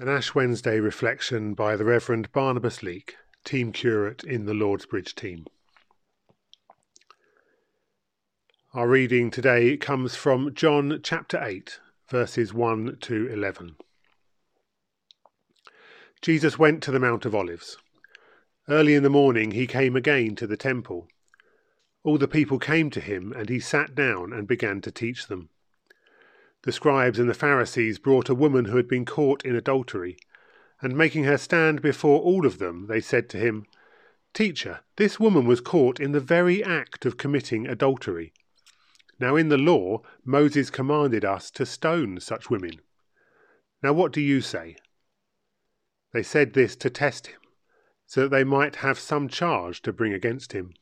An Ash Wednesday reflection by the Reverend Barnabas Leeke, team curate in the Lordsbridge team. Our reading today comes from John chapter 8, verses 1 to 11. Jesus went to the Mount of Olives. Early in the morning he came again to the temple. All the people came to him, and he sat down and began to teach them. The scribes and the Pharisees brought a woman who had been caught in adultery, and making her stand before all of them, they said to him, Teacher, this woman was caught in the very act of committing adultery. Now in the law, Moses commanded us to stone such women. Now what do you say? They said this to test him, so that they might have some charge to bring against him.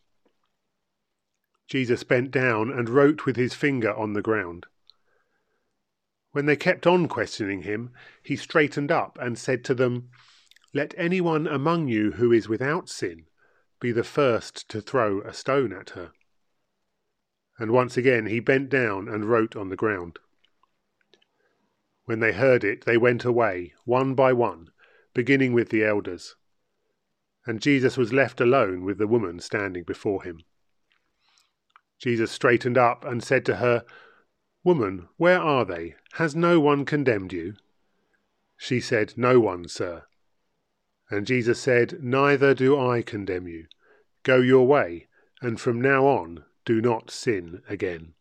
Jesus bent down and wrote with his finger on the ground. When they kept on questioning him, he straightened up and said to them, Let anyone among you who is without sin be the first to throw a stone at her. And once again he bent down and wrote on the ground. When they heard it, they went away, one by one, beginning with the elders. And Jesus was left alone with the woman standing before him. Jesus straightened up and said to her, Woman, where are they? Has no one condemned you? She said, No one, sir. And Jesus said, Neither do I condemn you. Go your way, and from now on do not sin again.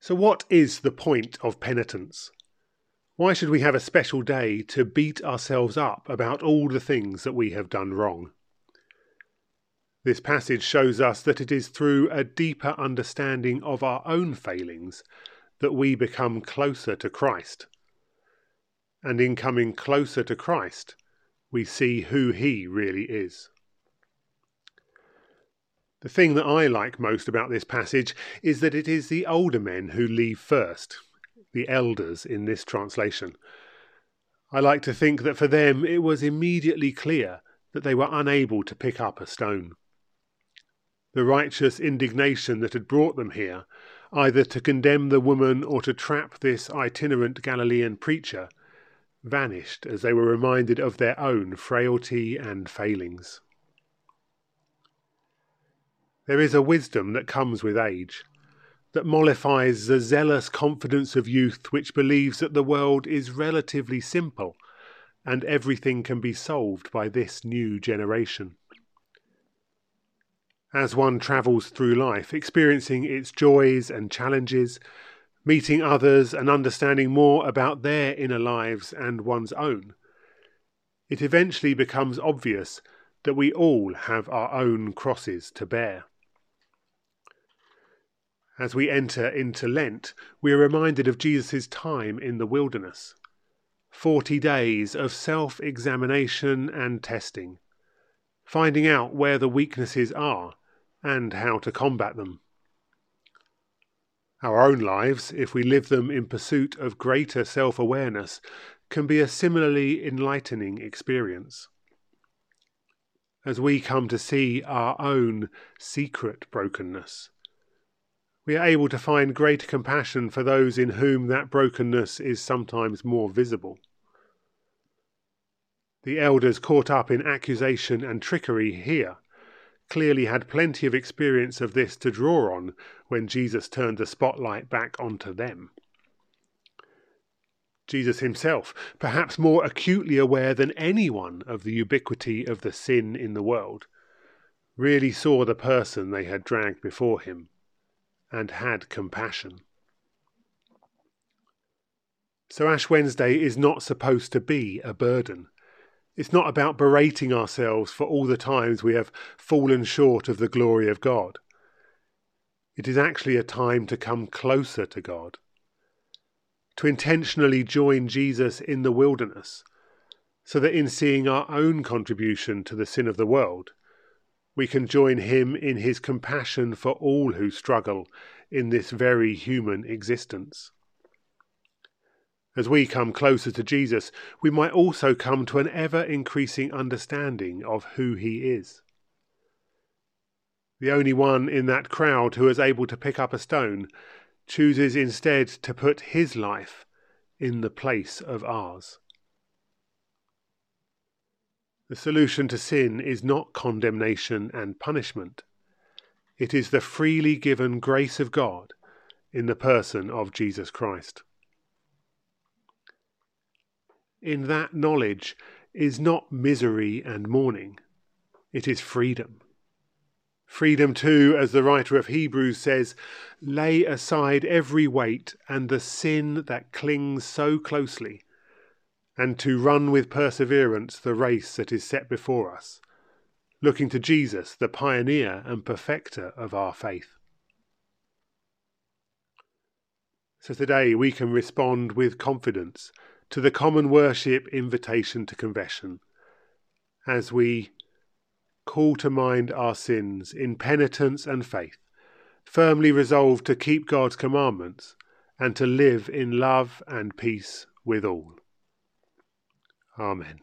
So, what is the point of penitence? Why should we have a special day to beat ourselves up about all the things that we have done wrong? This passage shows us that it is through a deeper understanding of our own failings that we become closer to Christ. And in coming closer to Christ, we see who He really is. The thing that I like most about this passage is that it is the older men who leave first, the elders in this translation. I like to think that for them it was immediately clear that they were unable to pick up a stone the righteous indignation that had brought them here, either to condemn the woman or to trap this itinerant Galilean preacher, vanished as they were reminded of their own frailty and failings. There is a wisdom that comes with age, that mollifies the zealous confidence of youth which believes that the world is relatively simple and everything can be solved by this new generation as one travels through life, experiencing its joys and challenges, meeting others and understanding more about their inner lives and one's own, it eventually becomes obvious that we all have our own crosses to bear. As we enter into Lent, we are reminded of Jesus' time in the wilderness. Forty days of self examination and testing, finding out where the weaknesses are and how to combat them. Our own lives, if we live them in pursuit of greater self awareness, can be a similarly enlightening experience. As we come to see our own secret brokenness, we are able to find greater compassion for those in whom that brokenness is sometimes more visible. The elders caught up in accusation and trickery here clearly had plenty of experience of this to draw on when Jesus turned the spotlight back onto them. Jesus himself, perhaps more acutely aware than anyone of the ubiquity of the sin in the world, really saw the person they had dragged before him and had compassion. So Ash Wednesday is not supposed to be a burden. It's not about berating ourselves for all the times we have fallen short of the glory of God. It is actually a time to come closer to God, to intentionally join Jesus in the wilderness, so that in seeing our own contribution to the sin of the world, we can join him in his compassion for all who struggle in this very human existence. As we come closer to Jesus, we might also come to an ever increasing understanding of who he is. The only one in that crowd who is able to pick up a stone chooses instead to put his life in the place of ours. The solution to sin is not condemnation and punishment. It is the freely given grace of God in the person of Jesus Christ. In that knowledge is not misery and mourning, it is freedom. Freedom, too, as the writer of Hebrews says, lay aside every weight and the sin that clings so closely, and to run with perseverance the race that is set before us, looking to Jesus, the pioneer and perfecter of our faith. So today we can respond with confidence to the common worship invitation to confession as we call to mind our sins in penitence and faith, firmly resolved to keep God's commandments and to live in love and peace with all. Amen.